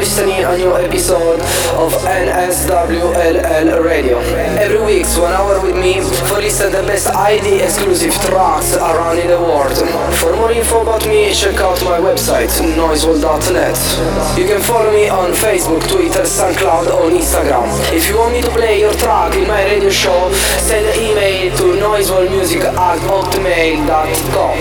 Listening a new episode of NSWLL Radio. Every week, one hour with me for listen the best ID exclusive tracks around in the world. For more info about me, check out my website noisewall.net. You can follow me on Facebook, Twitter, SoundCloud or Instagram. If you want me to play your track in my radio show, send an email to noisewallmusic at hotmail.com.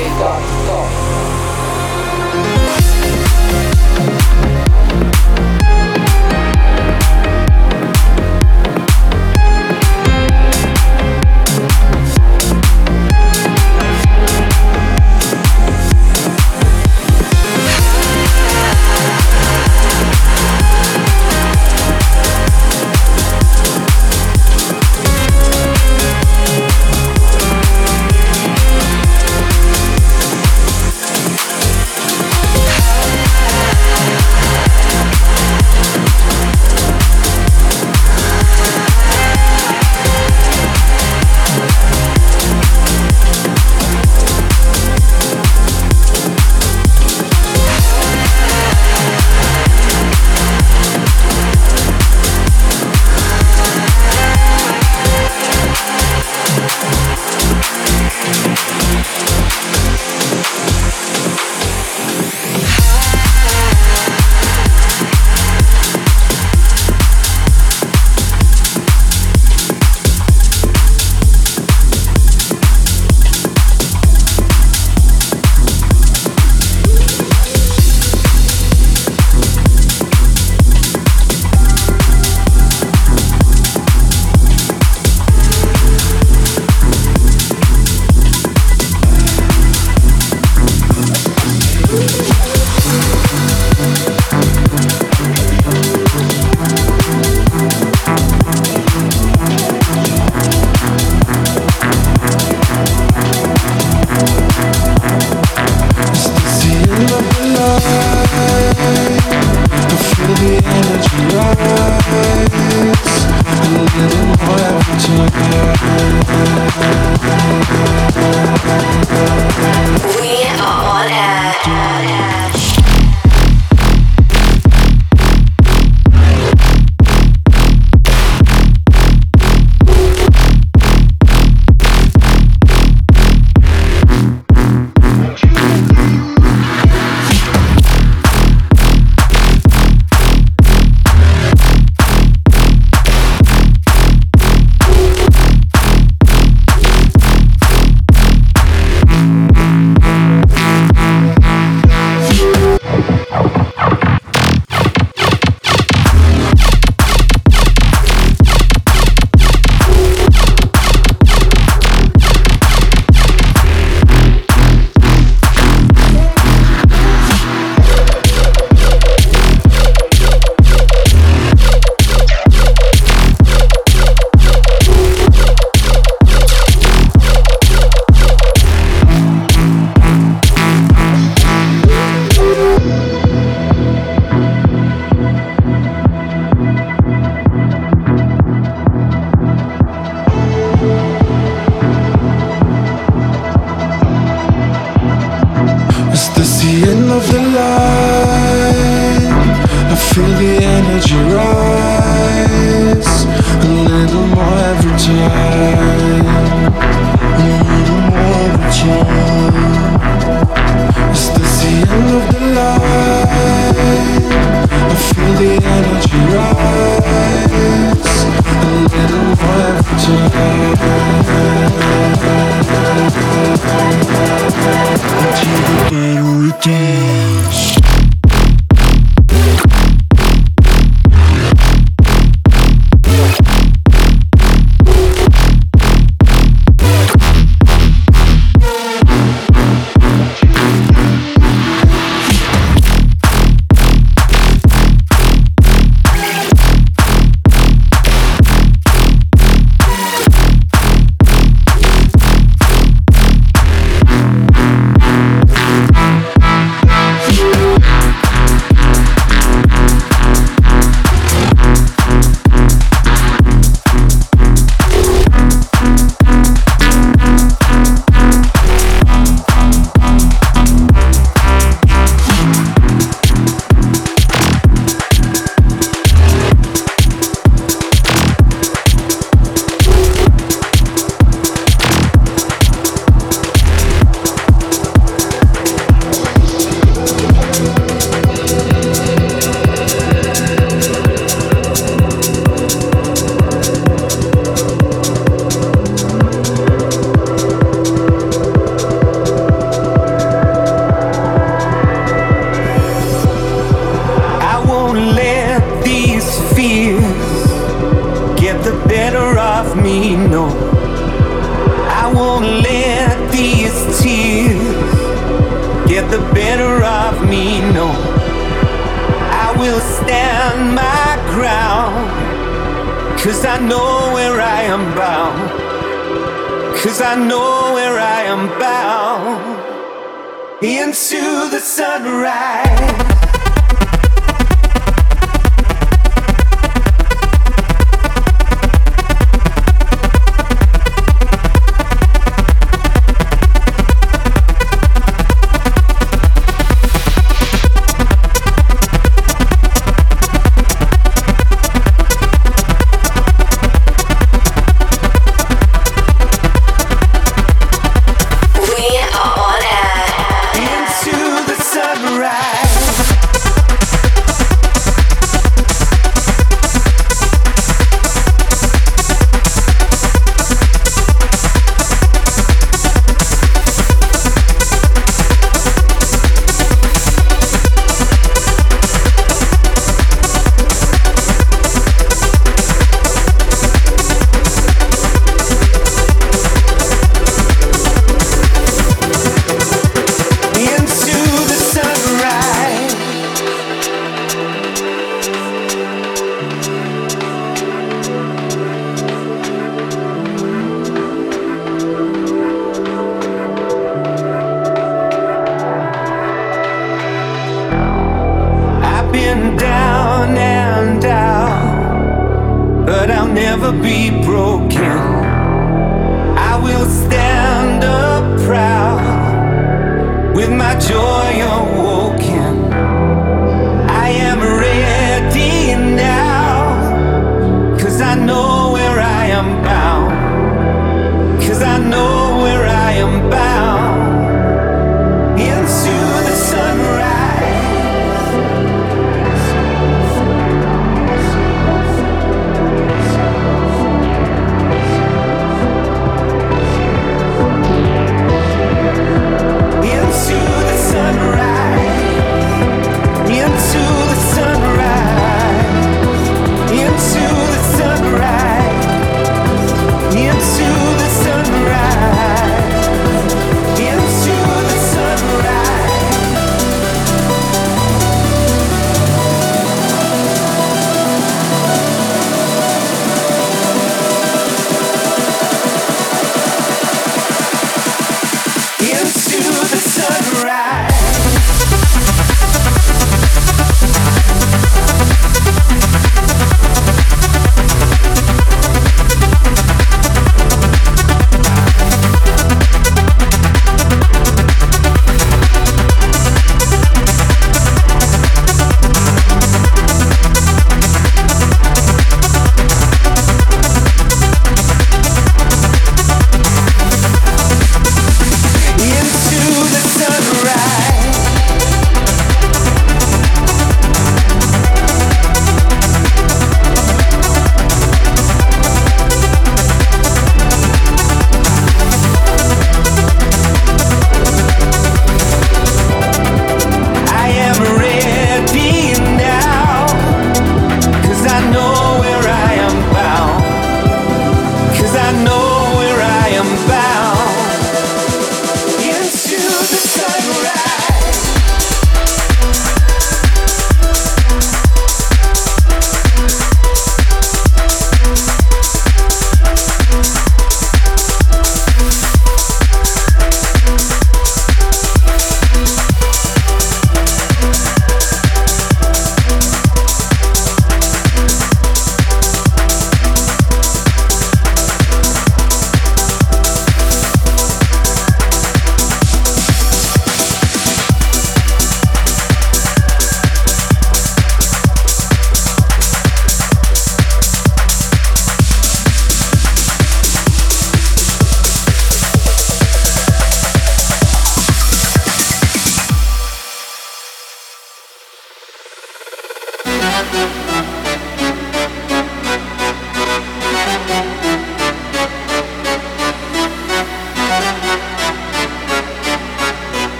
am back.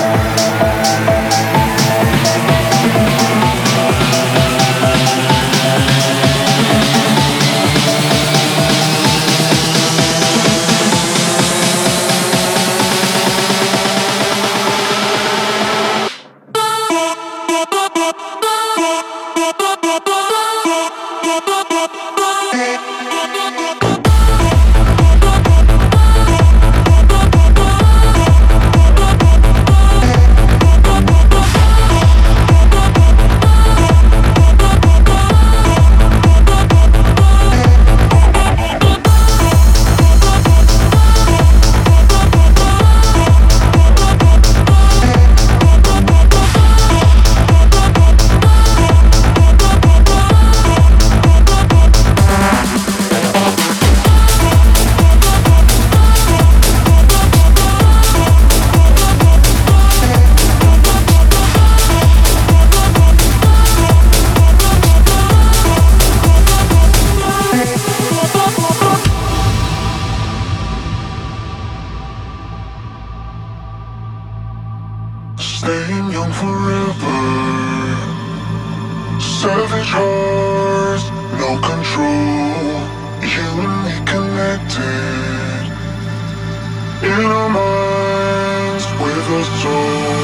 Bye. no control. Humanly connected in our minds with a soul.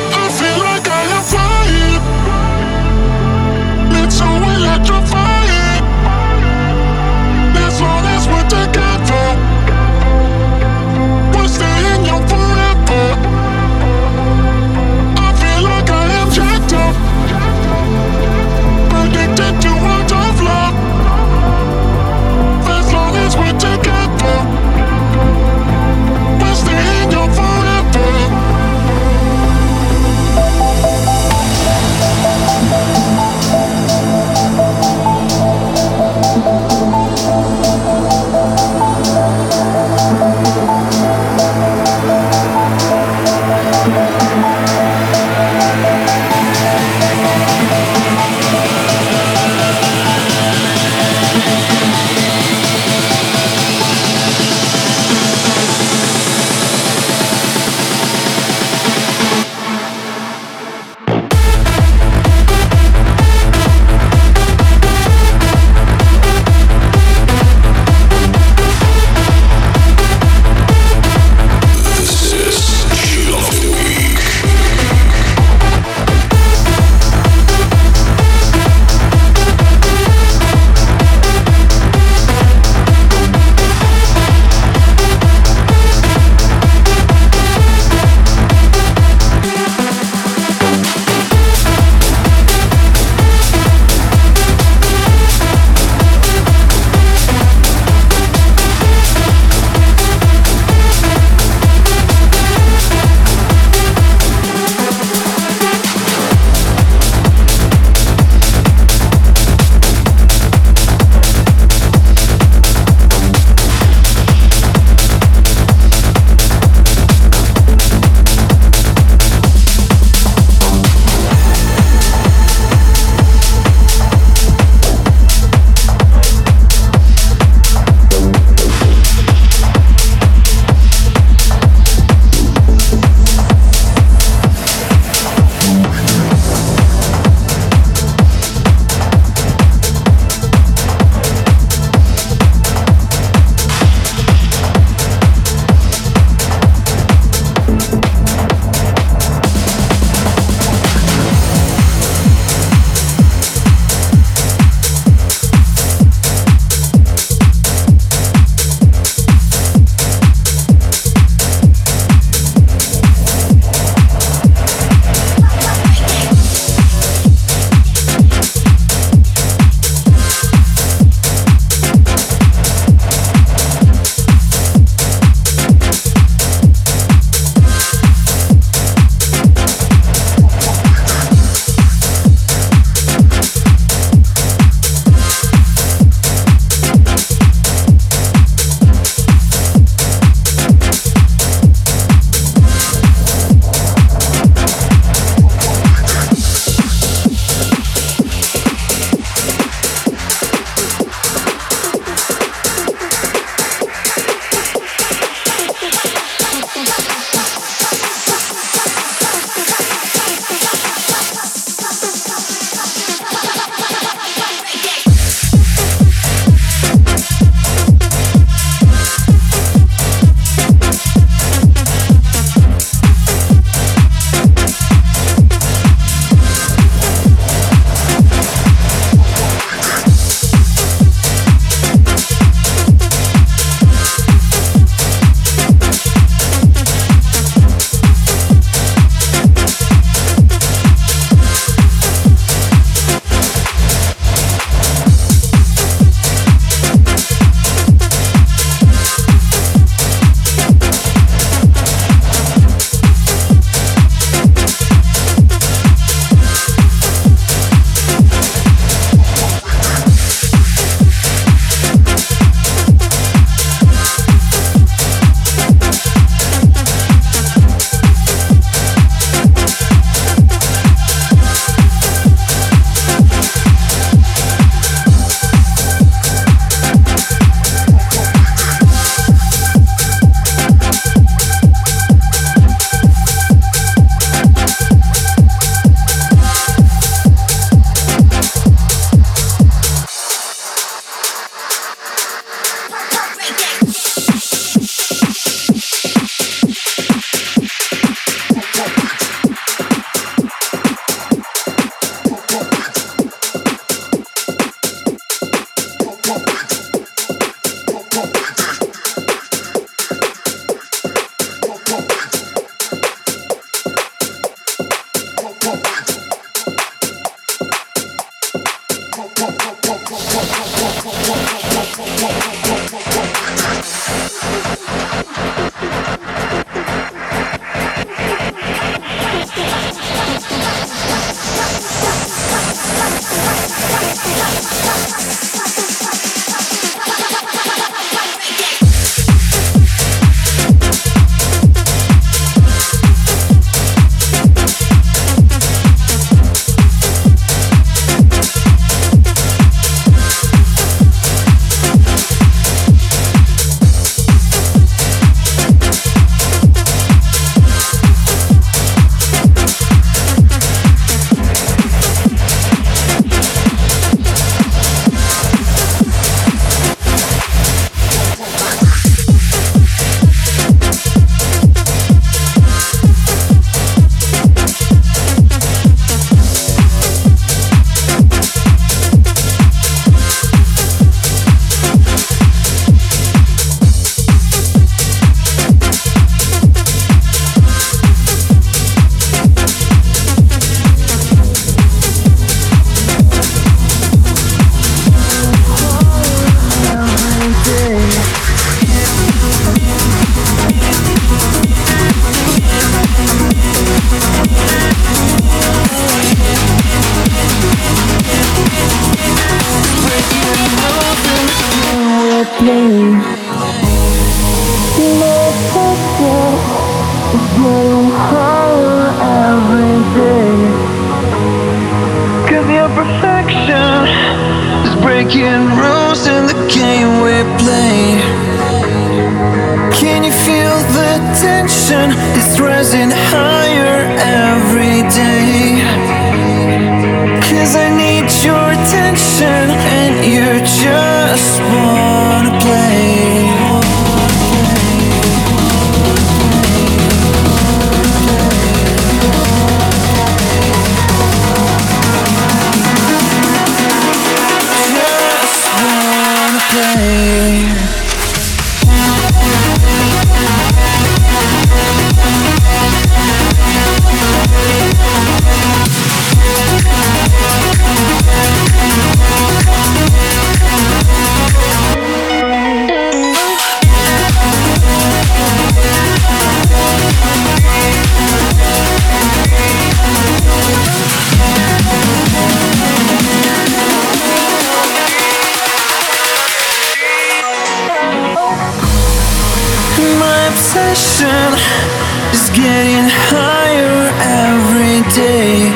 getting higher every day.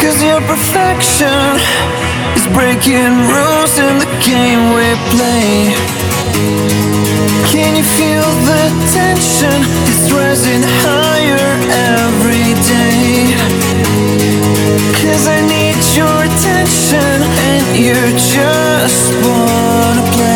Cause your perfection is breaking rules in the game we play. Can you feel the tension? It's rising higher every day. Cause I need your attention, and you just wanna play.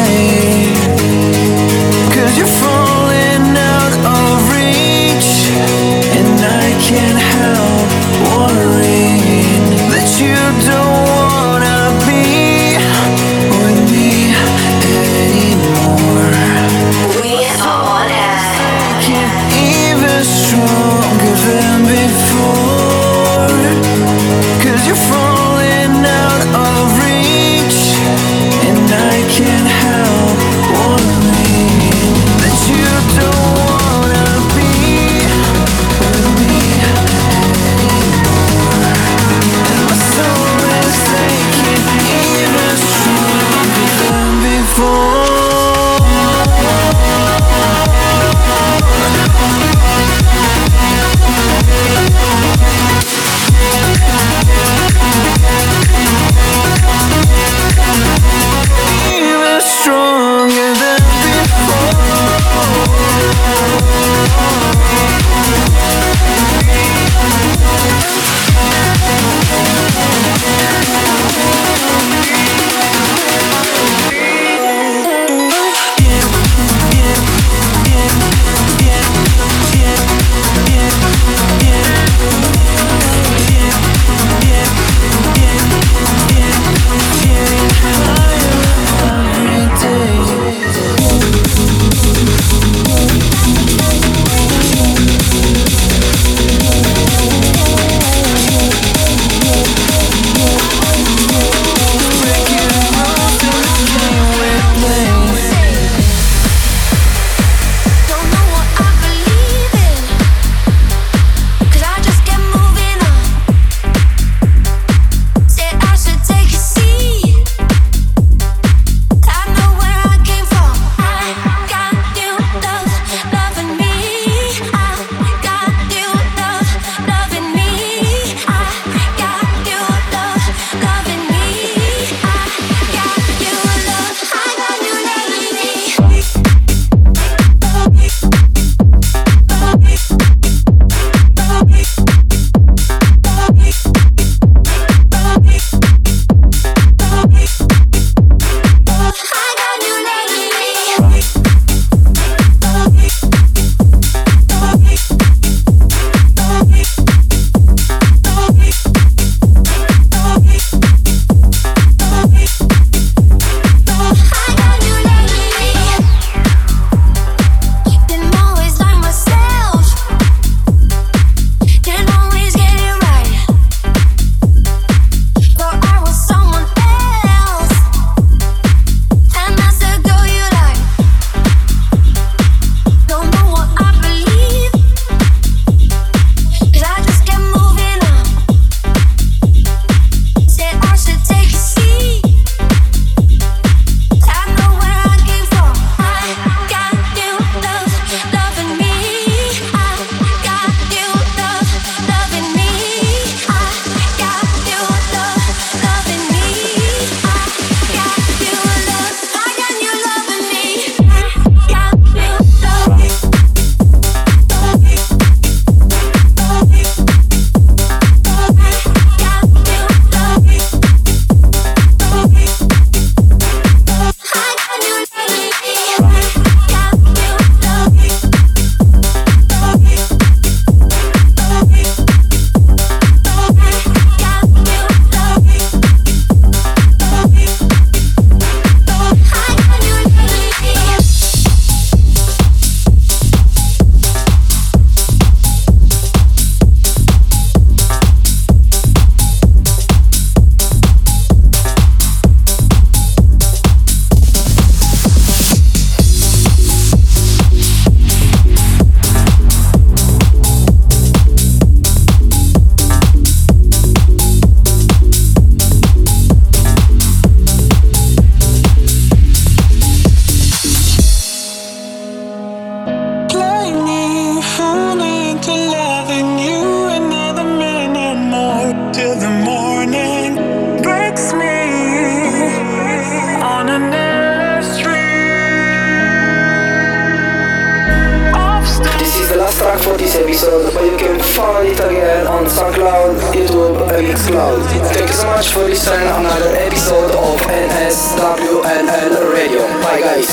Episode, but you can find it again on SoundCloud, YouTube, and Mixcloud. Thank you so much for listening to another episode of NSWLL Radio. Bye guys.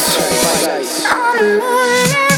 Bye guys.